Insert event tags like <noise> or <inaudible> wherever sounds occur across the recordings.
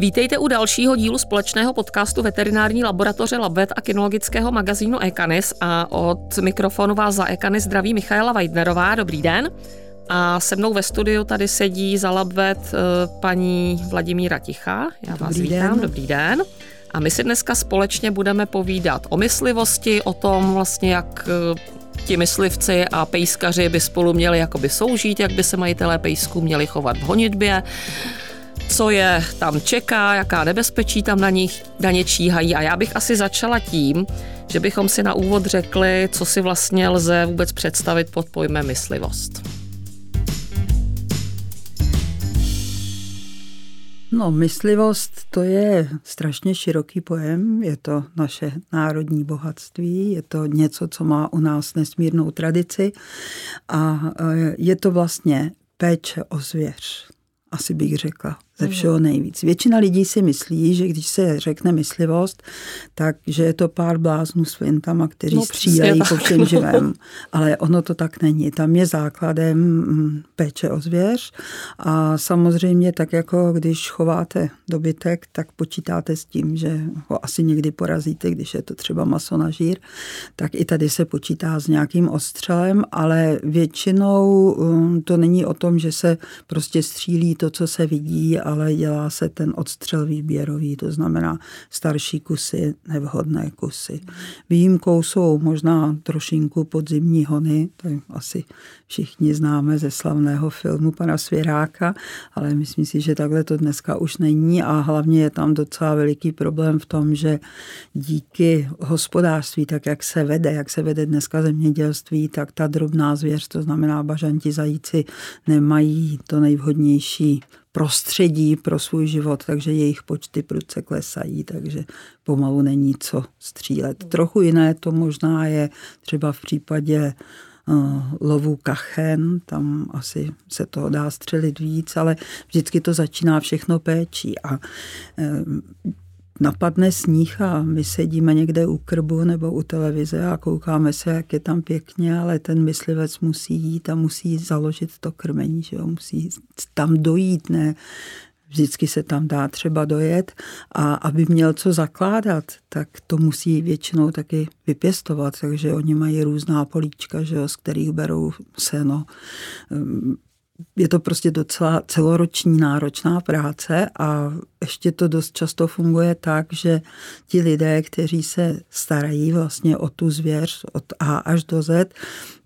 Vítejte u dalšího dílu společného podcastu veterinární laboratoře Labvet a kinologického magazínu Ekanis a od mikrofonu vás za Ekanis zdraví Michaela Weidnerová. Dobrý den. A se mnou ve studiu tady sedí za Labvet eh, paní Vladimíra Ticha. Já vás dobrý vítám. Den. Dobrý den. A my si dneska společně budeme povídat o myslivosti, o tom vlastně, jak eh, ti myslivci a pejskaři by spolu měli jakoby soužít, jak by se majitelé pejsků měli chovat v honitbě, co je tam čeká, jaká nebezpečí tam na, nich, na ně číhají. A já bych asi začala tím, že bychom si na úvod řekli, co si vlastně lze vůbec představit pod pojmem myslivost. No, myslivost to je strašně široký pojem, je to naše národní bohatství, je to něco, co má u nás nesmírnou tradici a e, je to vlastně péče o zvěř, asi bych řekla ze všeho nejvíc. Většina lidí si myslí, že když se řekne myslivost, tak že je to pár bláznů s flintama, kteří no, střílejí po všem živém. Ale ono to tak není. Tam je základem mm, péče o zvěř a samozřejmě tak jako když chováte dobytek, tak počítáte s tím, že ho asi někdy porazíte, když je to třeba maso na žír, tak i tady se počítá s nějakým ostřelem, ale většinou mm, to není o tom, že se prostě střílí to, co se vidí, ale dělá se ten odstřel výběrový, to znamená starší kusy, nevhodné kusy. Výjimkou jsou možná trošinku podzimní hony, to asi všichni známe ze slavného filmu pana Svěráka, ale myslím si, že takhle to dneska už není a hlavně je tam docela veliký problém v tom, že díky hospodářství, tak jak se vede, jak se vede dneska zemědělství, tak ta drobná zvěř, to znamená bažanti, zajíci, nemají to nejvhodnější prostředí pro svůj život, takže jejich počty prudce klesají, takže pomalu není co střílet. Trochu jiné to možná je třeba v případě uh, lovu kachen, tam asi se toho dá střelit víc, ale vždycky to začíná všechno péčí a uh, napadne sníh a my sedíme někde u krbu nebo u televize a koukáme se, jak je tam pěkně, ale ten myslivec musí jít a musí založit to krmení, že jo? musí tam dojít, ne vždycky se tam dá třeba dojet a aby měl co zakládat, tak to musí většinou taky vypěstovat, takže oni mají různá políčka, že jo, z kterých berou seno je to prostě docela celoroční náročná práce a ještě to dost často funguje tak, že ti lidé, kteří se starají vlastně o tu zvěř od A až do Z,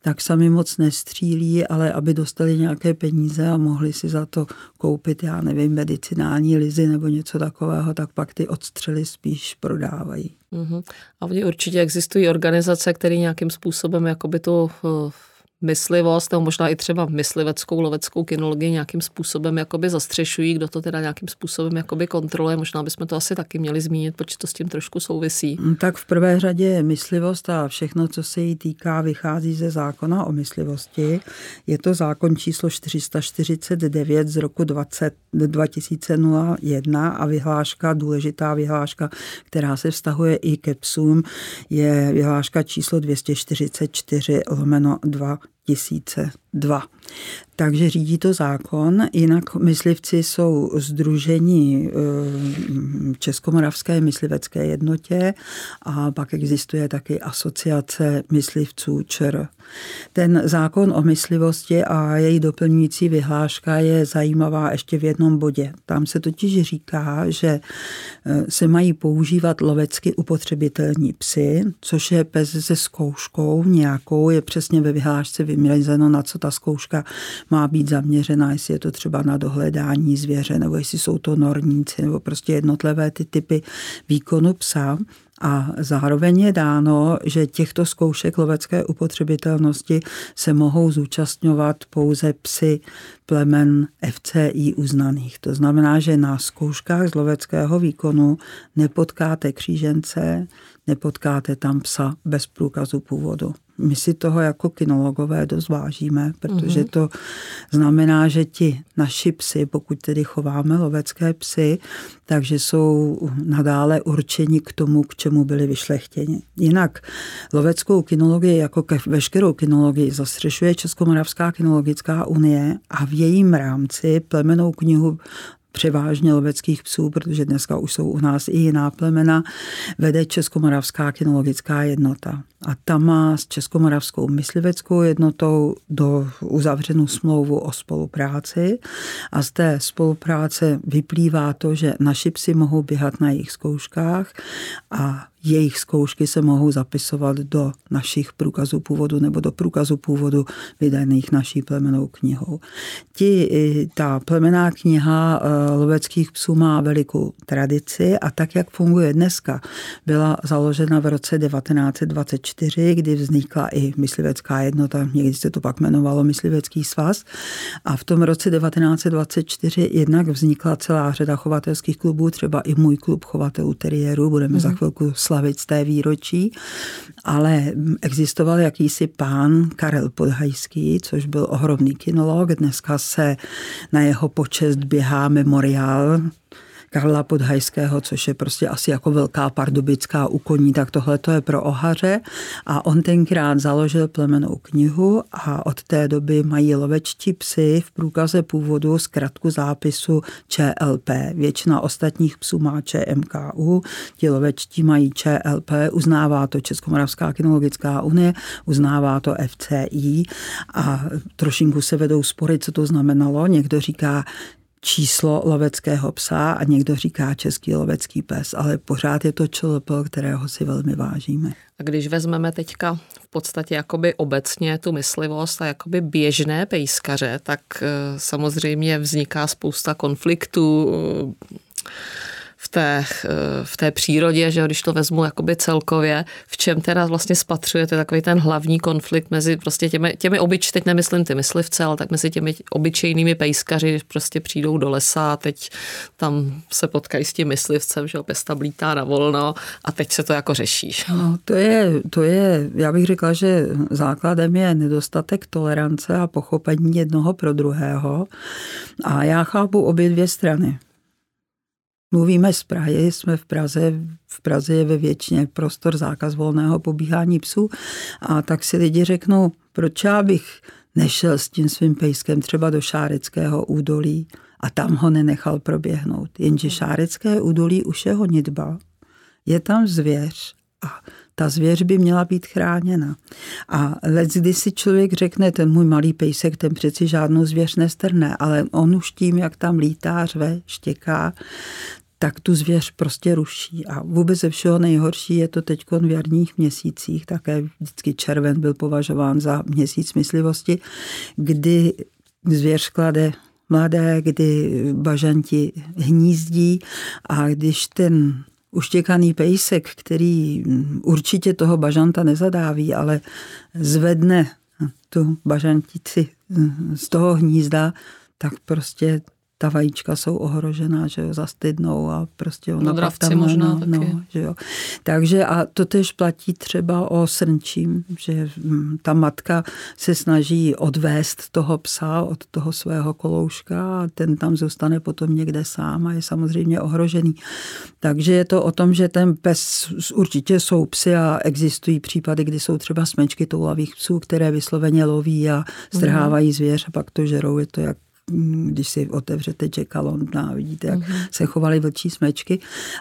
tak sami moc nestřílí, ale aby dostali nějaké peníze a mohli si za to koupit, já nevím, medicinální lizy nebo něco takového, tak pak ty odstřely spíš prodávají. Uh-huh. A určitě existují organizace, které nějakým způsobem jakoby to eh, myslivost, nebo možná i třeba mysliveckou, loveckou kinologii nějakým způsobem jakoby zastřešují, kdo to teda nějakým způsobem jakoby kontroluje. Možná bychom to asi taky měli zmínit, protože to s tím trošku souvisí. Mm, tak v prvé řadě myslivost a všechno, co se jí týká, vychází ze zákona o myslivosti. Je to zákon číslo 449 z roku 20, 2001 a vyhláška, důležitá vyhláška, která se vztahuje i ke psům, je vyhláška číslo 244 lomeno 2 2002. Takže řídí to zákon, jinak myslivci jsou združeni v eh, Českomoravské myslivecké jednotě a pak existuje taky asociace myslivců ČR. Ten zákon o myslivosti a její doplňující vyhláška je zajímavá ještě v jednom bodě. Tam se totiž říká, že eh, se mají používat lovecky upotřebitelní psy, což je pes se zkouškou nějakou, je přesně ve vyhlášce vymezeno, na co ta zkouška má být zaměřená, jestli je to třeba na dohledání zvěře, nebo jestli jsou to norníci, nebo prostě jednotlivé ty typy výkonu psa. A zároveň je dáno, že těchto zkoušek lovecké upotřebitelnosti se mohou zúčastňovat pouze psy plemen FCI uznaných. To znamená, že na zkouškách z loveckého výkonu nepotkáte křížence, nepotkáte tam psa bez průkazu původu. My si toho jako kinologové dost vážíme, protože mhm. to znamená, že ti naši psy, pokud tedy chováme lovecké psy, takže jsou nadále určeni k tomu, k čemu byli vyšlechtěni. Jinak loveckou kinologii jako ke veškerou kinologii zastřešuje Českomoravská kinologická unie a v jejím rámci plemenou knihu převážně loveckých psů, protože dneska už jsou u nás i jiná plemena, vede Českomoravská kinologická jednota. A ta má s Českomoravskou mysliveckou jednotou do uzavřenou smlouvu o spolupráci a z té spolupráce vyplývá to, že naši psi mohou běhat na jejich zkouškách a jejich zkoušky se mohou zapisovat do našich průkazů původu nebo do průkazu původu vydaných naší plemenou knihou. Ti, ta plemená kniha eh, loveckých psů má velikou tradici a tak, jak funguje dneska, byla založena v roce 1924, kdy vznikla i myslivecká jednota, někdy se to pak jmenovalo Myslivecký svaz a v tom roce 1924 jednak vznikla celá řada chovatelských klubů, třeba i můj klub chovatelů teriérů, budeme mm-hmm. za mhm. chvilku slavit z té výročí, ale existoval jakýsi pán Karel Podhajský, což byl ohromný kinolog. Dneska se na jeho počest běhá memoriál Karla Podhajského, což je prostě asi jako velká pardubická u koní, tak tohle to je pro ohaře. A on tenkrát založil plemenou knihu a od té doby mají lovečtí psy v průkaze původu zkratku zápisu ČLP. Většina ostatních psů má ČMKU, ti lovečtí mají ČLP, uznává to Českomoravská kinologická unie, uznává to FCI a trošinku se vedou spory, co to znamenalo. Někdo říká, číslo loveckého psa a někdo říká český lovecký pes, ale pořád je to ČLP, kterého si velmi vážíme. A když vezmeme teďka v podstatě jakoby obecně tu myslivost a jakoby běžné pejskaře, tak eh, samozřejmě vzniká spousta konfliktů, v té, eh, v té přírodě, že když to vezmu jakoby celkově, v čem teda vlastně spatřujete takový ten hlavní konflikt mezi prostě těmi, těmi obyč, teď nemyslím ty myslivce, ale tak mezi těmi obyčejnými pejskaři, když prostě přijdou do lesa a teď tam se potkají s tím myslivcem, že pesta blítá na volno a teď se to jako řeší. No, to je, to je, já bych řekla, že základem je nedostatek tolerance a pochopení jednoho pro druhého a já chápu obě dvě strany. Mluvíme z Prahy, jsme v Praze, v Praze je ve většině prostor zákaz volného pobíhání psů a tak si lidi řeknou, proč já bych nešel s tím svým pejskem třeba do Šáreckého údolí a tam ho nenechal proběhnout. Jenže Šárecké údolí už je honitba, je tam zvěř a ta zvěř by měla být chráněna. A let, kdy si člověk řekne, ten můj malý pejsek, ten přeci žádnou zvěř nestrne, ale on už tím, jak tam lítá, řve, štěká, tak tu zvěř prostě ruší. A vůbec ze všeho nejhorší je to teď v jarních měsících, také vždycky červen byl považován za měsíc myslivosti, kdy zvěř klade mladé, kdy bažanti hnízdí a když ten uštěkaný pejsek, který určitě toho bažanta nezadáví, ale zvedne tu bažantici z toho hnízda, tak prostě ta vajíčka jsou ohrožená, že jo, zastydnou a prostě ona pak tam, možná no, taky. No, že jo. Takže a to tež platí třeba o srnčím, že hm, ta matka se snaží odvést toho psa od toho svého kolouška a ten tam zůstane potom někde sám a je samozřejmě ohrožený. Takže je to o tom, že ten pes, určitě jsou psy a existují případy, kdy jsou třeba smečky toulavých psů, které vysloveně loví a strhávají zvěř a pak to žerou, je to jak když si otevřete Jackalondna a vidíte, jak uh-huh. se chovaly vlčí smečky,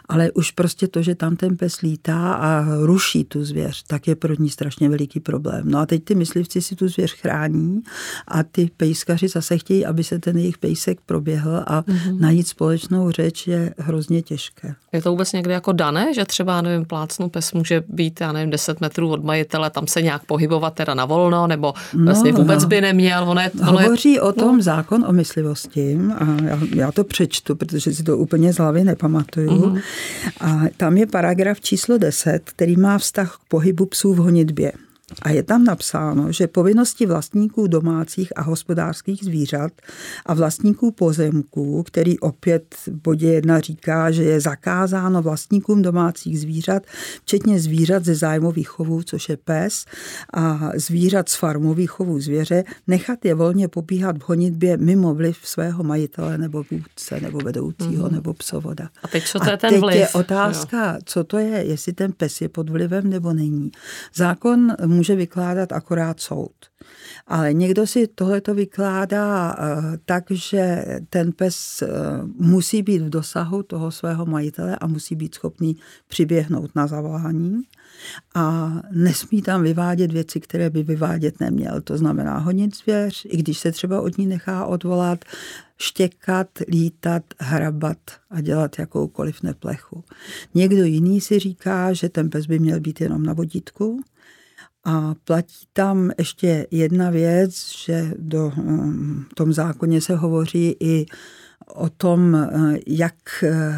ale už prostě to, že tam ten pes lítá a ruší tu zvěř, tak je pro ní strašně veliký problém. No a teď ty myslivci si tu zvěř chrání a ty pejskaři zase chtějí, aby se ten jejich pejsek proběhl a uh-huh. najít společnou řeč je hrozně těžké. Je to vůbec někdy jako dané, že třeba, nevím, plácnu pes může být, já nevím, 10 metrů od majitele, tam se nějak pohybovat teda na volno, nebo vlastně no, vůbec no. by neměl. Ono je, ono Hovoří je, o tom no. zákon o myslivosti a já, já to přečtu, protože si to úplně z hlavy nepamatuju. Uh-huh. A tam je paragraf číslo 10, který má vztah k pohybu psů v honitbě. A je tam napsáno, že povinnosti vlastníků domácích a hospodářských zvířat a vlastníků pozemků, který opět v bodě jedna říká, že je zakázáno vlastníkům domácích zvířat, včetně zvířat ze zájmových chovů, což je pes, a zvířat z farmových chovů zvěře, nechat je volně pobíhat v honitbě mimo vliv svého majitele nebo vůdce nebo vedoucího mm-hmm. nebo psovoda. A teď co to je ten teď vliv? je otázka, jo. co to je, jestli ten pes je pod vlivem nebo není. Zákon může vykládat akorát soud. Ale někdo si tohleto vykládá eh, tak, že ten pes eh, musí být v dosahu toho svého majitele a musí být schopný přiběhnout na zavolání a nesmí tam vyvádět věci, které by vyvádět neměl. To znamená honit zvěř, i když se třeba od ní nechá odvolat, štěkat, lítat, hrabat a dělat jakoukoliv neplechu. Někdo jiný si říká, že ten pes by měl být jenom na vodítku, a platí tam ještě jedna věc, že do hm, tom zákoně se hovoří i o tom, eh, jak, eh,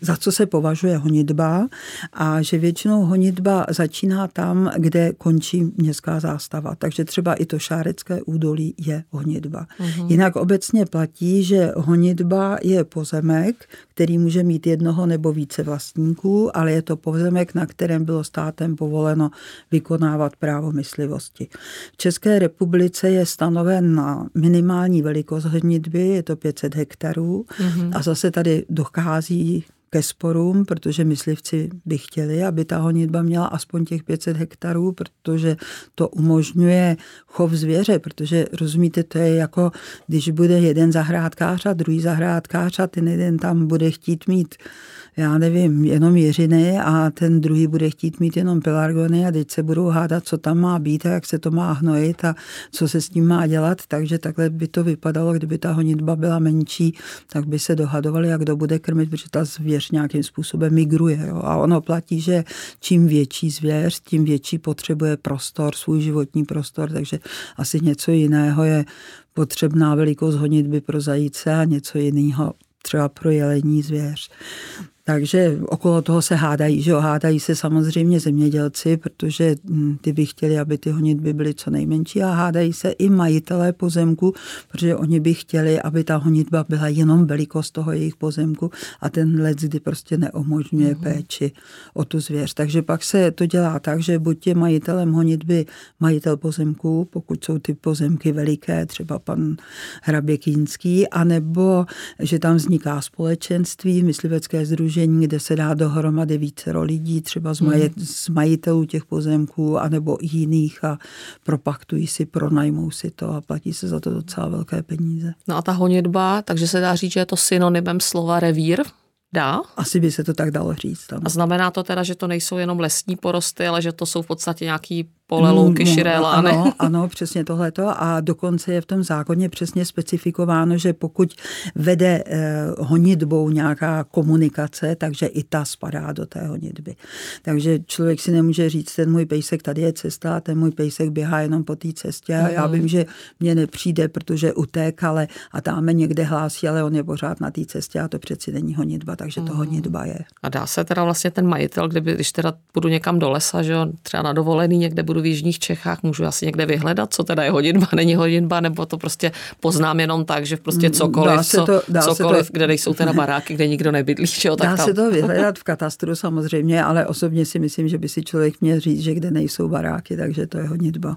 za co se považuje honitba a že většinou honitba začíná tam, kde končí městská zástava. Takže třeba i to šárecké údolí je honitba. Mm-hmm. Jinak obecně platí, že honitba je pozemek, který může mít jednoho nebo více vlastníků, ale je to pozemek, na kterém bylo státem povoleno vykonávat právo myslivosti. V České republice je stanoven na minimální velikost honitby, je to 500 hektarů, mm-hmm. a zase tady dochází ke sporům, protože myslivci by chtěli, aby ta honitba měla aspoň těch 500 hektarů, protože to umožňuje chov zvěře, protože rozumíte, to je jako, když bude jeden zahrádkář a druhý zahrádkář a ten jeden tam bude chtít mít já nevím, jenom jeřiny a ten druhý bude chtít mít jenom pelargony a teď se budou hádat, co tam má být a jak se to má hnojit a co se s tím má dělat, takže takhle by to vypadalo, kdyby ta honitba byla menší, tak by se dohadovali, jak kdo bude krmit, protože ta zvěř nějakým způsobem migruje. Jo? A ono platí, že čím větší zvěř, tím větší potřebuje prostor, svůj životní prostor, takže asi něco jiného je potřebná velikost honitby pro zajíce a něco jiného třeba pro jelení zvěř. Takže okolo toho se hádají, že jo, hádají se samozřejmě zemědělci, protože hm, ty by chtěli, aby ty honitby byly co nejmenší a hádají se i majitelé pozemku, protože oni by chtěli, aby ta honitba byla jenom velikost toho jejich pozemku a ten let, kdy prostě neumožňuje mm-hmm. péči o tu zvěř. Takže pak se to dělá tak, že buď je majitelem honitby majitel pozemku, pokud jsou ty pozemky veliké, třeba pan hrabě Kínský, anebo že tam vzniká společenství, myslivecké združení, združení, kde se dá dohromady vícero lidí, třeba z, majet, hmm. z majitelů těch pozemků, anebo jiných a propaktují si, pronajmou si to a platí se za to docela velké peníze. No a ta honitba, takže se dá říct, že je to synonymem slova revír? Dá? Asi by se to tak dalo říct. Ano. A znamená to teda, že to nejsou jenom lesní porosty, ale že to jsou v podstatě nějaký pole, louky, no, širéla, ano, <laughs> ano, přesně tohleto a dokonce je v tom zákoně přesně specifikováno, že pokud vede eh, honitbou nějaká komunikace, takže i ta spadá do té honitby. Takže člověk si nemůže říct, ten můj pejsek, tady je cesta, ten můj pejsek běhá jenom po té cestě a já vím, že mě nepřijde, protože utek, ale a tam někde hlásí, ale on je pořád na té cestě a to přeci není honitba, takže to honitba je. A dá se teda vlastně ten majitel, kdyby, když teda budu někam do lesa, že jo, třeba na dovolený někde budu budu v jižních Čechách, můžu asi někde vyhledat, co teda je hodinba, <laughs> není hodinba, nebo to prostě poznám jenom tak, že prostě mm, cokoliv, dá se to, dá cokoliv se to, kde nejsou teda baráky, kde nikdo nebydlí. Čo, tak dá tam. se to <laughs> vyhledat v katastru samozřejmě, ale osobně si myslím, že by si člověk měl říct, že kde nejsou baráky, takže to je hodinba.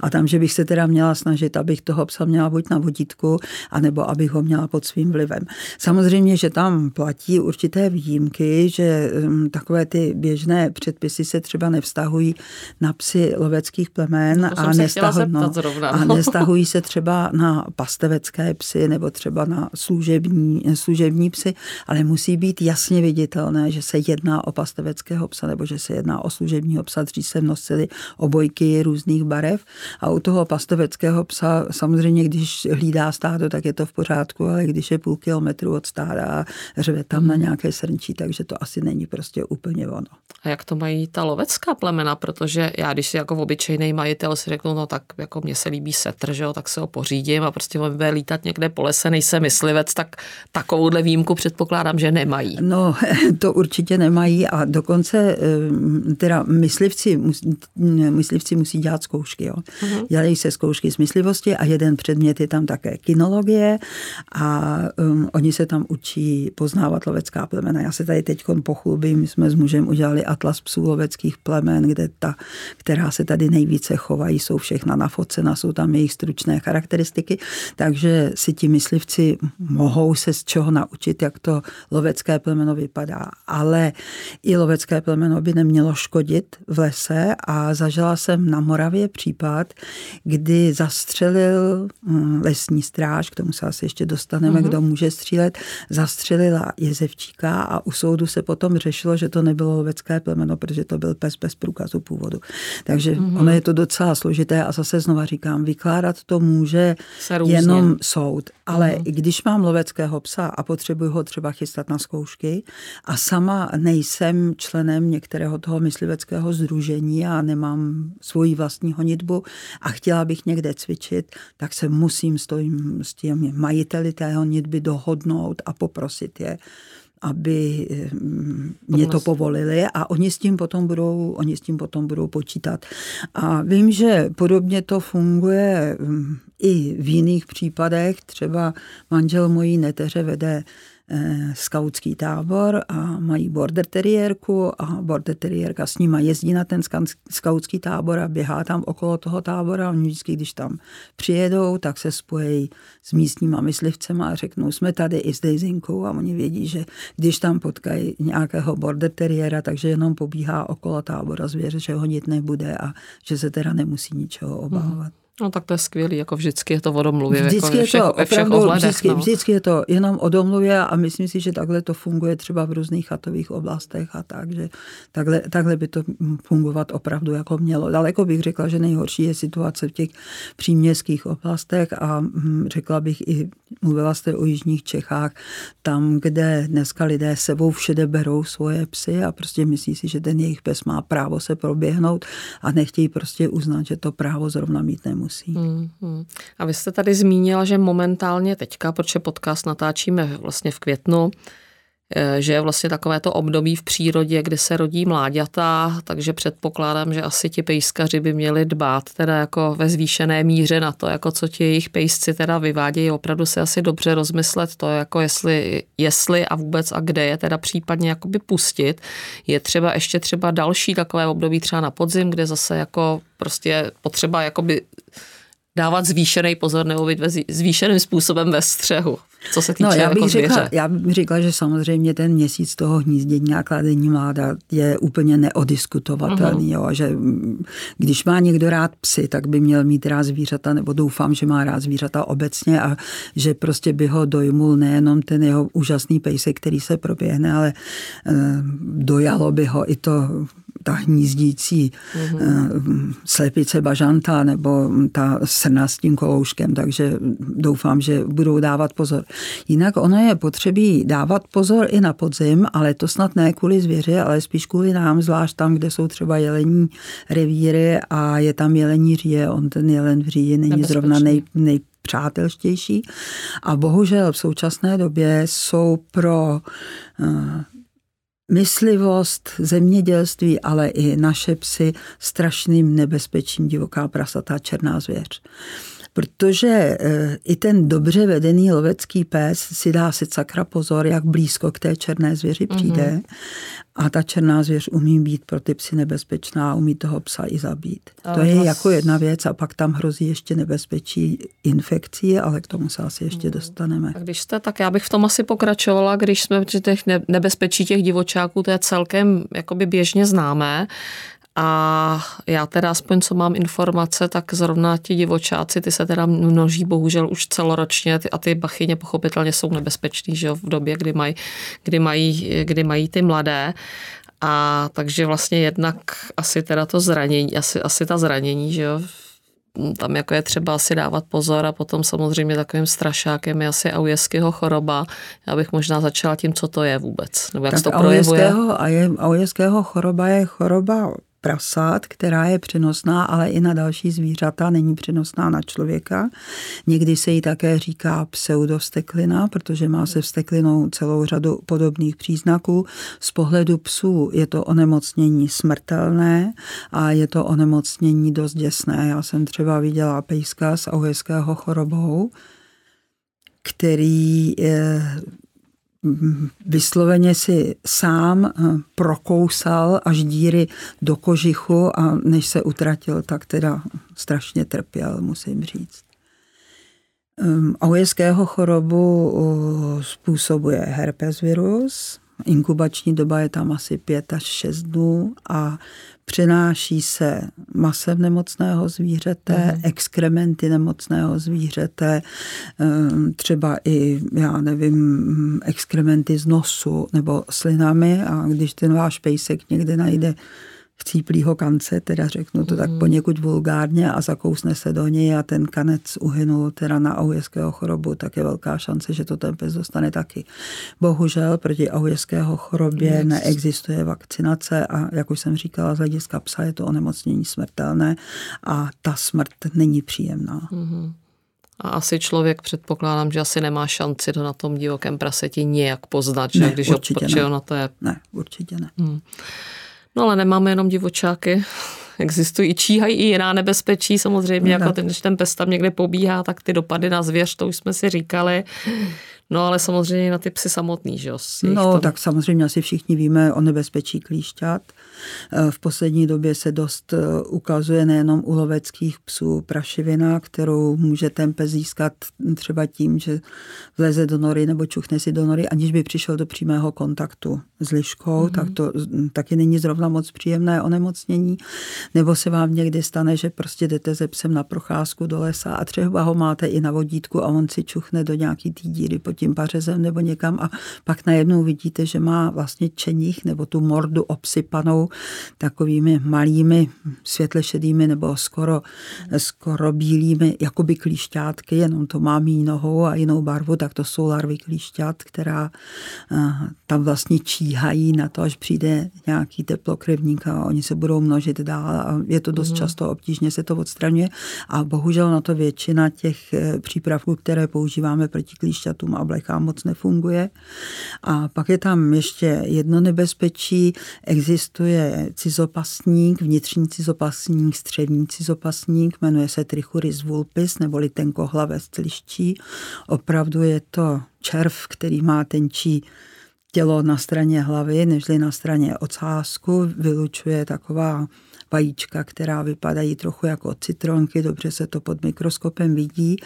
A tam, že bych se teda měla snažit, abych toho psa měla buď na vodítku, anebo abych ho měla pod svým vlivem. Samozřejmě, že tam platí určité výjimky, že um, takové ty běžné předpisy se třeba nevztahují na psy loveckých plemen a, nestahují, no, a nestahují se třeba na pastevecké psy nebo třeba na služební, služební psy, ale musí být jasně viditelné, že se jedná o pasteveckého psa nebo že se jedná o služebního psa. Dřív se nosili obojky různých barev a u toho pastoveckého psa samozřejmě, když hlídá stádo, tak je to v pořádku, ale když je půl kilometru od stáda a řve tam na nějaké srnčí, takže to asi není prostě úplně ono. A jak to mají ta lovecká plemena? Protože já, když si jako obyčejný majitel si řeknu, no tak jako mně se líbí setr, že jo, tak se ho pořídím a prostě bude lítat někde po lese, nejsem myslivec, tak takovouhle výjimku předpokládám, že nemají. No, <laughs> to určitě nemají a dokonce eh, teda myslivci, myslivci musí dělat zkoušky. Jo. Uh-huh. Dělají se zkoušky z myslivosti a jeden předmět je tam také kinologie a um, oni se tam učí poznávat lovecká plemena. Já se tady teď pochlubím, my jsme s mužem udělali atlas psů loveckých plemen, kde ta, která se tady nejvíce chovají, jsou všechna nafocena, jsou tam jejich stručné charakteristiky, takže si ti myslivci mohou se z čeho naučit, jak to lovecké plemeno vypadá. Ale i lovecké plemeno by nemělo škodit v lese a zažila jsem na Moravě případ, kdy zastřelil hm, lesní stráž, k tomu se asi ještě dostaneme, mm-hmm. kdo může střílet, zastřelila jezevčíka a u soudu se potom řešilo, že to nebylo lovecké plemeno, protože to byl pes bez průkazu původu. Takže mm-hmm. ono je to docela složité a zase znova říkám, vykládat to může jenom soud. Ale mm-hmm. když mám loveckého psa a potřebuji ho třeba chystat na zkoušky a sama nejsem členem některého toho mysliveckého združení a nemám svoji vlastní honitbu a chtěla bych někde cvičit, tak se musím s, tím, s těmi majiteli té honitby dohodnout a poprosit je, aby mm, mě to povolili a oni s tím potom budou, oni s tím potom budou počítat. A vím, že podobně to funguje mm, i v jiných případech. Třeba manžel mojí neteře vede skautský tábor a mají border teriérku a border teriérka s nima jezdí na ten skautský tábor a běhá tam okolo toho tábora. Oni vždycky, když tam přijedou, tak se spojí s místníma myslivcema a řeknou, jsme tady i s Dejzinkou a oni vědí, že když tam potkají nějakého border teriéra, takže jenom pobíhá okolo tábora zvěř, že ho nic nebude a že se teda nemusí ničeho obávat. No tak to je skvělý, jako vždycky je to o domluvě. Jako vždycky jako je všech, to všech opravdu, ohledech, vždycky, no. vždycky je to jenom o domluvě a myslím si, že takhle to funguje třeba v různých chatových oblastech a tak, že takhle, takhle by to fungovat opravdu jako mělo. Daleko bych řekla, že nejhorší je situace v těch příměstských oblastech a hm, řekla bych i, mluvila jste o jižních Čechách, tam, kde dneska lidé sebou všede berou svoje psy a prostě myslí si, že ten jejich pes má právo se proběhnout a nechtějí prostě uznat, že to právo zrovna mít nemusí nemusí. Hmm, hmm. A vy jste tady zmínila, že momentálně teďka, protože podcast natáčíme vlastně v květnu, že je vlastně takové to období v přírodě, kdy se rodí mláďata, takže předpokládám, že asi ti pejskaři by měli dbát teda jako ve zvýšené míře na to, jako co ti jejich pejsci teda vyvádějí, opravdu si asi dobře rozmyslet to, jako jestli, jestli a vůbec a kde je teda případně jakoby pustit. Je třeba ještě třeba další takové období třeba na podzim, kde zase jako prostě potřeba jakoby dávat zvýšený pozor nebo být zvýšeným způsobem ve střehu, co se týče no, já bych jako řekla, Já bych řekla, že samozřejmě ten měsíc toho hnízdění a kladení mláda je úplně neodiskutovatelný. Uh-huh. Jo, že mm, když má někdo rád psy, tak by měl mít rád zvířata, nebo doufám, že má rád zvířata obecně a že prostě by ho dojmul nejenom ten jeho úžasný pejsek, který se proběhne, ale e, dojalo by ho i to ta hnízdící mm-hmm. slepice bažanta nebo ta srna s tím kolouškem, takže doufám, že budou dávat pozor. Jinak ono je potřebí dávat pozor i na podzim, ale to snad ne kvůli zvěři, ale spíš kvůli nám, zvlášť tam, kde jsou třeba jelení revíry a je tam jelení říje, on ten jelen v říji není Nebezpečný. zrovna nej, nej přátelštější. A bohužel v současné době jsou pro uh, myslivost, zemědělství, ale i naše psy strašným nebezpečím divoká prasatá černá zvěř protože e, i ten dobře vedený lovecký pes si dá si sakra pozor, jak blízko k té černé zvěři přijde. Mm-hmm. A ta černá zvěř umí být pro ty psy nebezpečná, umí toho psa i zabít. Ale to je vás... jako jedna věc a pak tam hrozí ještě nebezpečí infekcí, ale k tomu se asi ještě mm. dostaneme. A když jste, tak já bych v tom asi pokračovala, když jsme při těch nebezpečí těch divočáků, to je celkem jakoby běžně známé. A já teda aspoň, co mám informace, tak zrovna ti divočáci, ty se teda množí bohužel už celoročně a ty bachyně pochopitelně jsou nebezpečný, že jo, v době, kdy mají, kdy mají, kdy mají ty mladé. A takže vlastně jednak asi teda to zranění, asi, asi ta zranění, že jo, tam jako je třeba asi dávat pozor a potom samozřejmě takovým strašákem je asi aujeského choroba. Já bych možná začala tím, co to je vůbec, nebo jak tak se to projevuje. Aujeského choroba je choroba prasat, která je přenosná, ale i na další zvířata, není přenosná na člověka. Někdy se jí také říká pseudosteklina, protože má se vsteklinou celou řadu podobných příznaků. Z pohledu psů je to onemocnění smrtelné a je to onemocnění dost děsné. Já jsem třeba viděla pejska s auheského chorobou, který vysloveně si sám eh, prokousal až díry do kožichu a než se utratil, tak teda strašně trpěl, musím říct. Ehm, Aujeského chorobu eh, způsobuje herpes virus, inkubační doba je tam asi 5 až 6 dnů a Přenáší se masem nemocného zvířete, mm. exkrementy nemocného zvířete, ehm, třeba i, já nevím, exkrementy z nosu nebo slinami a když ten váš pejsek někde najde chcíplýho kance, teda řeknu to mm. tak mhm. poněkud vulgárně a zakousne se do něj a ten kanec uhynul teda na aujeského chorobu, tak je velká šance, že to ten pes dostane taky. Bohužel proti aujeského chorobě yes. neexistuje vakcinace a jak už jsem říkala, z hlediska psa je to onemocnění smrtelné a ta smrt není příjemná. Mm. A asi člověk předpokládám, že asi nemá šanci to na tom divokém praseti nějak poznat, že ne, když určitě ho na to je... Ne, určitě ne. Hmm. No ale nemáme jenom divočáky, existují, číhají i jiná nebezpečí samozřejmě, no, jako ten, když ten pes tam někde pobíhá, tak ty dopady na zvěř, to už jsme si říkali. No ale samozřejmě na ty psy samotný, že jo? No tam... tak samozřejmě asi všichni víme o nebezpečí klíšťat. Eh, v poslední době se dost eh, ukazuje nejenom u loveckých psů prašivina, kterou může ten pes získat třeba tím, že vleze do nory nebo čuchne si do nory, aniž by přišel do přímého kontaktu s liškou, mm-hmm. tak to taky není zrovna moc příjemné onemocnění. Nebo se vám někdy stane, že prostě jdete ze psem na procházku do lesa a třeba ho máte i na vodítku a on si čuchne do nějaký té díry pod tím pařezem nebo někam a pak najednou vidíte, že má vlastně čeních nebo tu mordu obsypanou takovými malými světle šedými nebo skoro, skoro bílými, jakoby klíšťátky, jenom to má mý nohou a jinou barvu, tak to jsou larvy klíšťat, která eh, tam vlastně číhají na to, až přijde nějaký teplokrevník a oni se budou množit dál a je to dost mm. často obtížně se to odstraňuje a bohužel na to většina těch eh, přípravků, které používáme proti klíšťatům a blechám moc nefunguje. A pak je tam ještě jedno nebezpečí, existuje cizopasník, vnitřní cizopasník, střední cizopasník, jmenuje se Trichuris vulpis, neboli tenkohlavec liští. Opravdu je to červ, který má tenčí tělo na straně hlavy, nežli na straně ocásku, vylučuje taková vajíčka, která vypadají trochu jako citronky, dobře se to pod mikroskopem vidí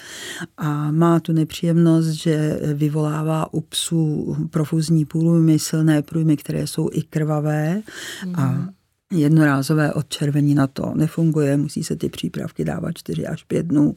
a má tu nepříjemnost, že vyvolává u psů profuzní průjmy, silné průjmy, které jsou i krvavé a mhm. Jednorázové odčervení na to nefunguje, musí se ty přípravky dávat 4 až 5 dnů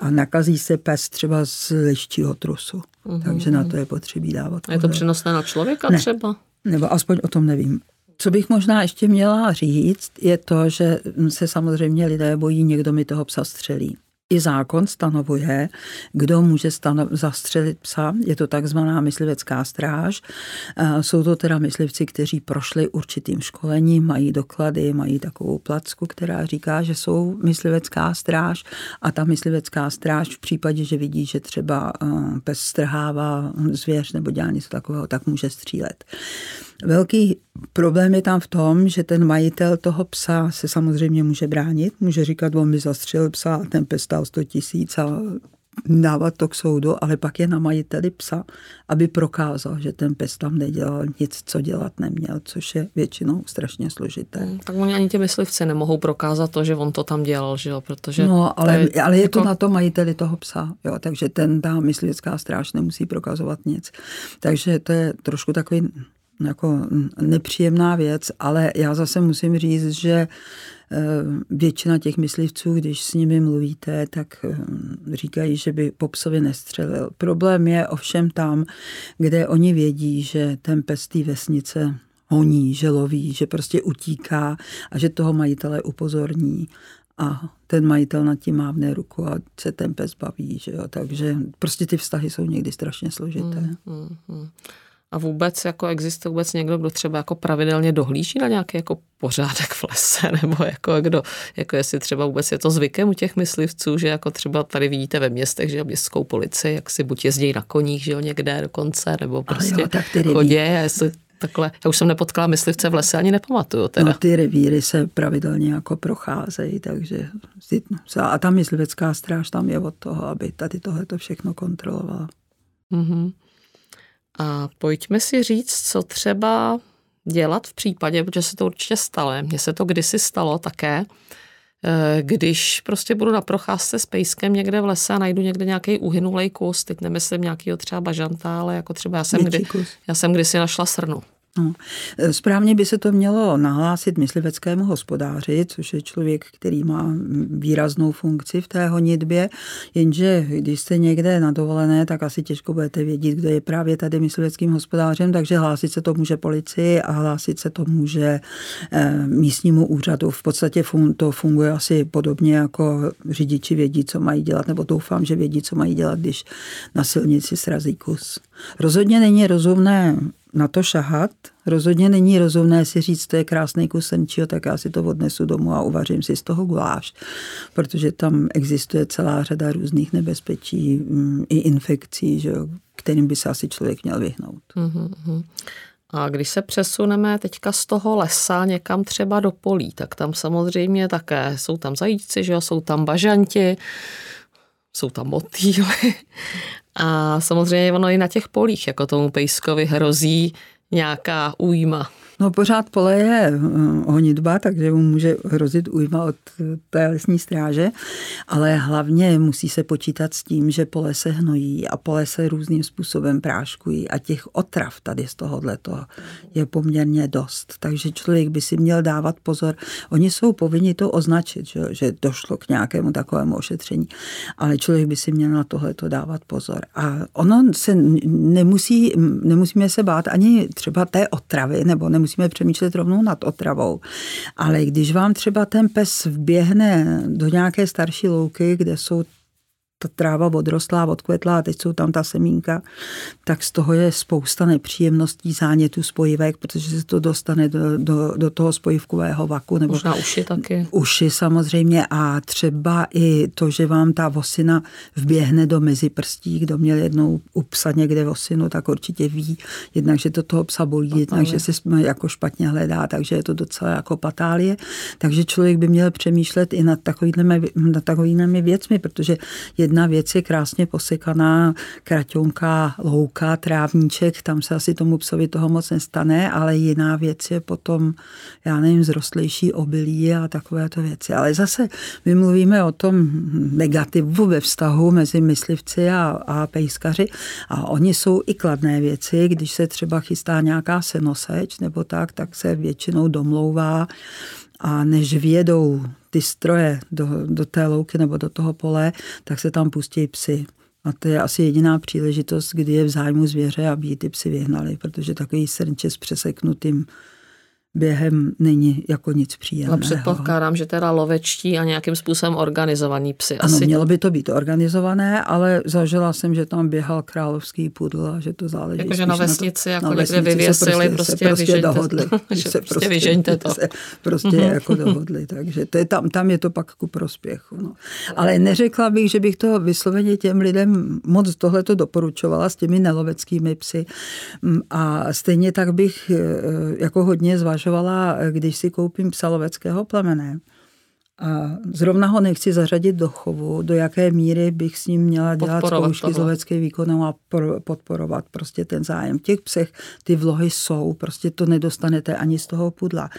a nakazí se pes třeba z lištího trusu. Mm-hmm. Takže na to je potřebí dávat. A je to přenosné na člověka ne. třeba? Nebo aspoň o tom nevím. Co bych možná ještě měla říct, je to, že se samozřejmě lidé bojí, někdo mi toho psa střelí. I zákon stanovuje, kdo může stanov- zastřelit psa. Je to takzvaná myslivecká stráž. Jsou to teda myslivci, kteří prošli určitým školením, mají doklady, mají takovou placku, která říká, že jsou myslivecká stráž a ta myslivecká stráž v případě, že vidí, že třeba pes strhává zvěř nebo dělá něco takového, tak může střílet. Velký problém je tam v tom, že ten majitel toho psa se samozřejmě může bránit, může říkat, on mi zastřelil psa a ten pes stál 100 tisíc a dávat to k soudu, ale pak je na majiteli psa, aby prokázal, že ten pes tam nedělal nic, co dělat neměl, což je většinou strašně složité. Hmm, tak oni ani ti myslivci nemohou prokázat to, že on to tam dělal, že jo? Protože no, ale, je, ale je jako... to na to majiteli toho psa, jo? takže ten ta myslivecká stráž nemusí prokazovat nic. Takže to je trošku takový jako nepříjemná věc, ale já zase musím říct, že eh, většina těch myslivců, když s nimi mluvíte, tak eh, říkají, že by po psovi nestřelil. Problém je ovšem tam, kde oni vědí, že ten pes té vesnice honí, že loví, že prostě utíká a že toho majitele upozorní a ten majitel nad tím mávne ruku a se ten pes baví, že jo? takže prostě ty vztahy jsou někdy strašně složité. Mm, mm, mm. A vůbec jako existuje vůbec někdo, kdo třeba jako pravidelně dohlíží na nějaký jako pořádek v lese, <laughs> nebo jako kdo, jako jestli třeba vůbec je to zvykem u těch myslivců, že jako třeba tady vidíte ve městech, že městskou policii, jak si buď jezdí na koních, že jo, někde dokonce, nebo prostě jo, tak chodě, a jestli takhle. Já už jsem nepotkala myslivce v lese, ani nepamatuju teda. No, ty revíry se pravidelně jako procházejí, takže a ta myslivecká stráž tam je od toho, aby tady tohle to všechno kontrolovala. Mm-hmm. A pojďme si říct, co třeba dělat v případě, protože se to určitě stalo. Mně se to kdysi stalo také, eh, když prostě budu na procházce s pejskem někde v lese a najdu někde nějaký uhynulej kus, teď nemyslím nějakýho třeba bažanta, ale jako třeba já jsem, kdy, já jsem kdysi našla srnu. No. E, správně by se to mělo nahlásit mysliveckému hospodáři, což je člověk, který má výraznou funkci v té honitbě, jenže když jste někde na dovolené, tak asi těžko budete vědět, kdo je právě tady mysliveckým hospodářem, takže hlásit se to může policii a hlásit se to může e, místnímu úřadu. V podstatě to funguje asi podobně jako řidiči vědí, co mají dělat, nebo doufám, že vědí, co mají dělat, když na silnici srazí kus. Rozhodně není rozumné na to šahat. Rozhodně není rozumné si říct, to je krásný kus senčího, tak já si to odnesu domů a uvařím si z toho guláš, protože tam existuje celá řada různých nebezpečí mm, i infekcí, že kterým by se asi člověk měl vyhnout. Mm-hmm. A když se přesuneme teďka z toho lesa někam třeba do polí, tak tam samozřejmě také jsou tam zajíci, že jo, jsou tam bažanti, jsou tam motýly a samozřejmě ono i na těch polích, jako tomu pejskovi hrozí nějaká újma. No pořád pole je eh, honitba, takže mu může hrozit újma od té lesní stráže, ale hlavně musí se počítat s tím, že pole se hnojí a pole se různým způsobem práškují a těch otrav tady z tohohle je poměrně dost. Takže člověk by si měl dávat pozor. Oni jsou povinni to označit, že, že došlo k nějakému takovému ošetření, ale člověk by si měl na tohleto dávat pozor. A ono se nemusí, nemusíme se bát ani třeba té otravy, nebo nemusí nemusíme přemýšlet rovnou nad otravou. Ale když vám třeba ten pes vběhne do nějaké starší louky, kde jsou ta tráva odrostlá, odkvetlá a teď jsou tam ta semínka, tak z toho je spousta nepříjemností, zánětů, spojivek, protože se to dostane do, do, do toho spojivkového vaku. Nebo Možná uši taky. Uši samozřejmě a třeba i to, že vám ta vosina vběhne do mezi prstí, kdo měl jednou u psa někde vosinu, tak určitě ví, jednak, že to toho psa bolí, jednak, že se jako špatně hledá, takže je to docela jako patálie. Takže člověk by měl přemýšlet i nad takovými, nad takovými věcmi, protože je Jedna věc je krásně posekaná kraťonka, louka, trávníček, tam se asi tomu psovi toho moc nestane, ale jiná věc je potom, já nevím, zrostlejší obilí a takovéto věci. Ale zase my mluvíme o tom negativu ve vztahu mezi myslivci a, a pejskaři a oni jsou i kladné věci, když se třeba chystá nějaká senoseč nebo tak, tak se většinou domlouvá a než vědou ty stroje do, do té louky nebo do toho pole, tak se tam pustí psy. A to je asi jediná příležitost, kdy je v zájmu zvěře, aby ty psy vyhnali, protože takový srnče s přeseknutým během není jako nic příjemného. Ale předpokládám, že teda lovečtí a nějakým způsobem organizovaní psy. Ano, Asi mělo by to být organizované, ale zažila jsem, že tam běhal královský pudl a že to záleží. Jakože na vesnici, to, jako na někde vyvěsili, prostě, se prostě, prostě dohodli. <laughs> že se prostě, vyžeňte to. <laughs> Se prostě mm-hmm. jako dohodli, takže to je, tam, tam je to pak ku prospěchu. No. Ale neřekla bych, že bych to vysloveně těm lidem moc tohleto doporučovala s těmi neloveckými psy. Mm, a stejně tak bych e, jako hodně zvažovala uvažovala, když si koupím psaloveckého plemene, a zrovna ho nechci zařadit do chovu, do jaké míry bych s ním měla dělat zkoušky z lovecké výkonu a podporovat prostě ten zájem. V těch psech ty vlohy jsou, prostě to nedostanete ani z toho pudla.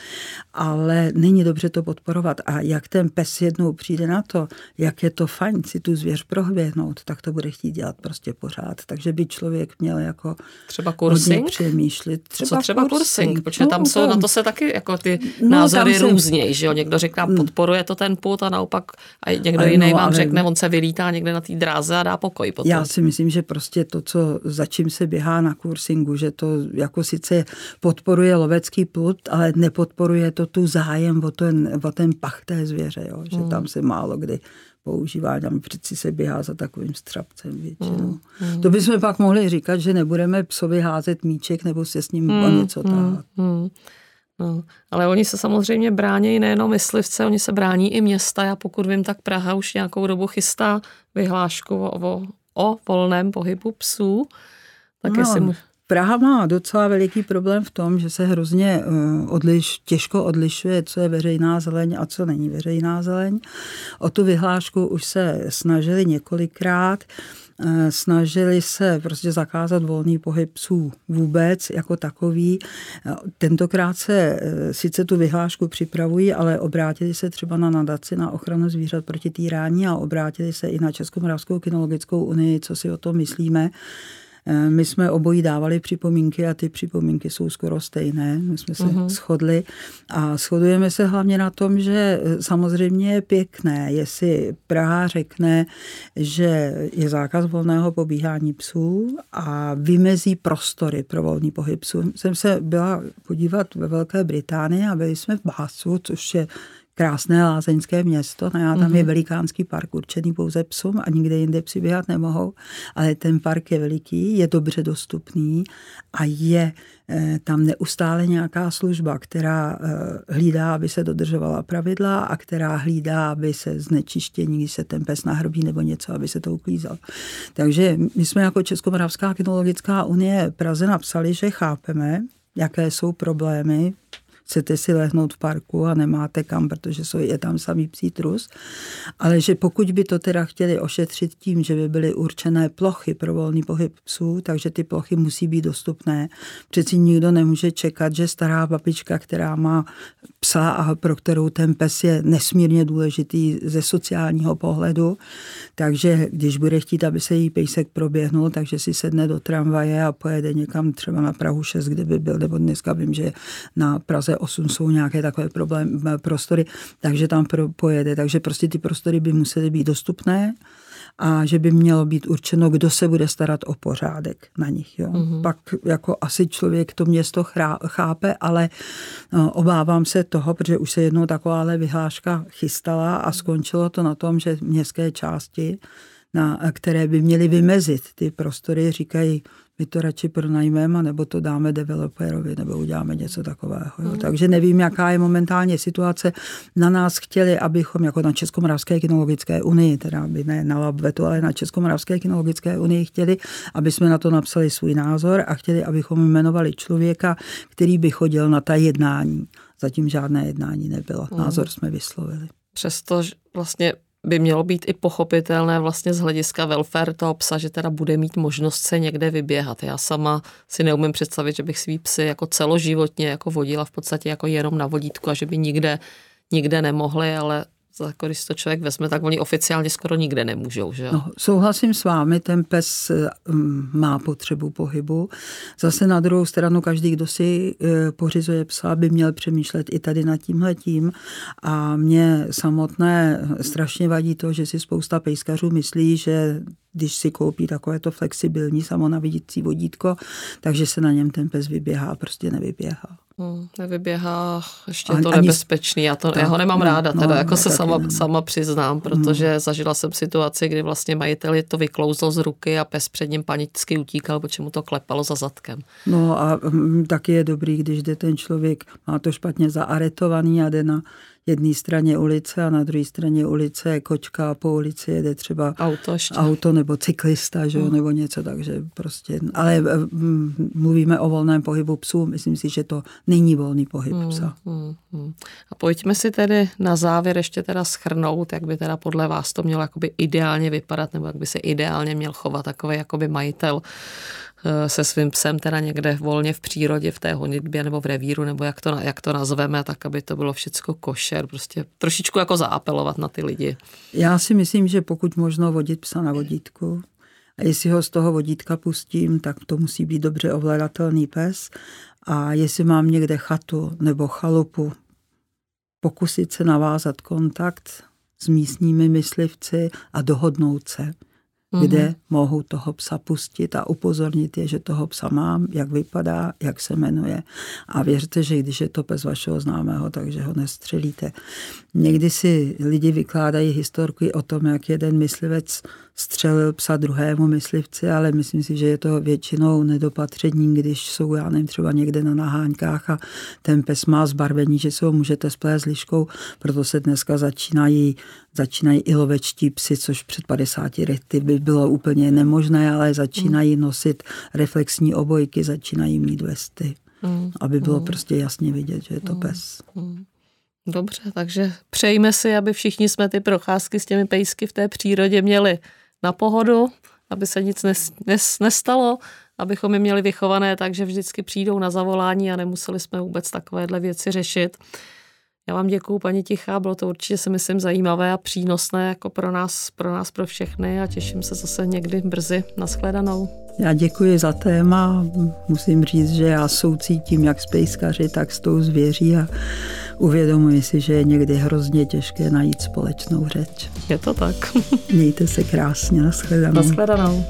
Ale není dobře to podporovat. A jak ten pes jednou přijde na to, jak je to fajn si tu zvěř prohvěhnout, tak to bude chtít dělat prostě pořád. Takže by člověk měl jako třeba kursing? přemýšlet. Třeba Co třeba kursing, kursing protože no, tam jsou, tam. na to se taky jako ty no, názory různějí, že jo? Někdo říká, hmm. podporuje to ten put a naopak a někdo ale jiný no, vám řekne, on se vylítá někde na té dráze a dá pokoj potom. Já si myslím, že prostě to, co za čím se běhá na kursingu, že to jako sice podporuje lovecký put, ale nepodporuje to tu zájem o ten, o ten pach té zvěře, jo? že hmm. tam se málo kdy používá, tam přeci se běhá za takovým střapcem většinou. Mm. To bychom pak mohli říkat, že nebudeme psovi házet míček nebo se s ním mm, o něco táhat. Mm. No, ale oni se samozřejmě brání nejenom myslivce, oni se brání i města. Já pokud vím, tak Praha už nějakou dobu chystá vyhlášku o, o, o volném pohybu psů. Tak no, jestli Praha má docela veliký problém v tom, že se hrozně uh, odliš, těžko odlišuje, co je veřejná zeleň a co není veřejná zeleň. O tu vyhlášku už se snažili několikrát. Eh, snažili se prostě zakázat volný pohyb psů vůbec jako takový. Eh, tentokrát se sice tu vyhlášku připravují, ale obrátili se třeba na nadaci na ochranu zvířat proti týrání a obrátili se i na Českomoravskou kinologickou unii, co si o tom myslíme. Eh, my jsme obojí dávali připomínky a ty připomínky jsou skoro stejné. My jsme se uh-huh. shodli a shodujeme se hlavně na tom, že eh, samozřejmě je pěkné, jestli Praha řekne, že je zákaz volného pobíhání psů a vymezí prostory pro volný pohyb psů. Jsem se byla podívat ve Velké Británii a byli jsme v Básu, což je krásné lázeňské město, no já tam mm-hmm. je mhm. velikánský park určený pouze psům a nikde jinde psi běhat nemohou, ale ten park je veliký, je dobře dostupný a je eh, tam neustále nějaká služba, která eh, hlídá, aby se dodržovala pravidla a která hlídá, aby se znečištění, když se ten pes nahrobí nebo něco, aby se to uklízalo. Takže my jsme jako Českomoravská kinologická unie Praze napsali, že chápeme, jaké jsou problémy chcete si lehnout v parku a nemáte kam, protože jsou, je tam samý psí trus. Ale že pokud by to teda chtěli ošetřit tím, že by byly určené plochy pro volný pohyb psů, takže ty plochy musí být dostupné. Přeci nikdo nemůže čekat, že stará babička, která má psa a pro kterou ten pes je nesmírně důležitý ze sociálního pohledu, takže když bude chtít, aby se jí pejsek proběhnul, takže si sedne do tramvaje a pojede někam třeba na Prahu 6, kde by byl, nebo dneska vím, že na Praze 8 jsou nějaké takové problém, prostory, takže tam pojede. Takže prostě ty prostory by musely být dostupné a že by mělo být určeno, kdo se bude starat o pořádek na nich. Jo. Mm-hmm. Pak jako asi člověk to město chápe, ale no, obávám se toho, protože už se jednou takováhle vyhláška chystala a skončilo to na tom, že městské části, na, které by měly vymezit ty prostory, říkají, my to radši pronajmeme, nebo to dáme developerovi, nebo uděláme něco takového. Jo. Mm. Takže nevím, jaká je momentálně situace. Na nás chtěli, abychom jako na Českomoravské kinologické unii, teda by ne na Labvetu, ale na Českomoravské kinologické unii chtěli, aby jsme na to napsali svůj názor a chtěli, abychom jmenovali člověka, který by chodil na ta jednání. Zatím žádné jednání nebylo. Mm. Názor jsme vyslovili. Přesto vlastně by mělo být i pochopitelné vlastně z hlediska welfare toho psa, že teda bude mít možnost se někde vyběhat. Já sama si neumím představit, že bych svý psy jako celoživotně jako vodila v podstatě jako jenom na vodítku a že by nikde, nikde nemohli, ale jako když to člověk vezme, tak oni oficiálně skoro nikde nemůžou. Že? No, souhlasím s vámi, ten pes mm, má potřebu pohybu. Zase na druhou stranu každý, kdo si e, pořizuje psa, by měl přemýšlet i tady nad tímhletím. A mě samotné strašně vadí to, že si spousta pejskařů myslí, že když si koupí takové to flexibilní samonavidící vodítko, takže se na něm ten pes vyběhá, prostě nevyběhá. Hmm, nevyběhá, ještě je to ani, nebezpečný, já, to, tak, já ho nemám no, ráda, teda no, jako no, se sama, sama přiznám, protože no. zažila jsem situaci, kdy vlastně majitel je to vyklouzl z ruky a pes před ním panicky utíkal, protože mu to klepalo za zadkem. No a m, taky je dobrý, když jde ten člověk, má to špatně zaaretovaný a jde na jedné straně ulice a na druhé straně ulice je kočka a po ulici jede třeba auto, ještě. auto nebo cyklista, že, mm. nebo něco, takže prostě, ale eh, mluvíme o volném pohybu psů, myslím si, že to není volný pohyb mm, psa. Mm, mm. A pojďme si tedy na závěr ještě teda schrnout, jak by teda podle vás to mělo jakoby ideálně vypadat, nebo jak by se ideálně měl chovat takový jakoby majitel se svým psem teda někde volně v přírodě, v té honitbě nebo v revíru, nebo jak to, jak to nazveme, tak aby to bylo všecko košer, prostě trošičku jako zaapelovat na ty lidi. Já si myslím, že pokud možno vodit psa na vodítku, a jestli ho z toho vodítka pustím, tak to musí být dobře ovladatelný pes. A jestli mám někde chatu nebo chalupu, pokusit se navázat kontakt s místními myslivci a dohodnout se mm-hmm. kde mohu toho psa pustit a upozornit je, že toho psa mám, jak vypadá, jak se jmenuje. A věřte, že když je to pes vašeho známého, takže ho nestřelíte. Někdy si lidi vykládají historky o tom, jak jeden myslivec střelil psa druhému myslivci, ale myslím si, že je to většinou nedopatření, když jsou, já nevím, třeba někde na naháňkách a ten pes má zbarvení, že se ho můžete splést liškou, proto se dneska začínají, začínají i lovečtí psy, což před 50 lety by bylo úplně nemožné, ale začínají hmm. nosit reflexní obojky, začínají mít vesty, mm. aby bylo mm. prostě jasně vidět, že je to mm. pes. Mm. Dobře, takže přejme si, aby všichni jsme ty procházky s těmi pejsky v té přírodě měli na pohodu, aby se nic nes, nes, nestalo, abychom je měli vychované tak, že vždycky přijdou na zavolání a nemuseli jsme vůbec takovéhle věci řešit. Já vám děkuju, paní Tichá, bylo to určitě si myslím zajímavé a přínosné jako pro nás, pro nás, pro všechny a těším se zase někdy brzy. Naschledanou. Já děkuji za téma. Musím říct, že já soucítím jak s pejskaři, tak s tou zvěří a uvědomuji si, že je někdy hrozně těžké najít společnou řeč. Je to tak. <laughs> Mějte se krásně. Naschledanou. Naschledanou.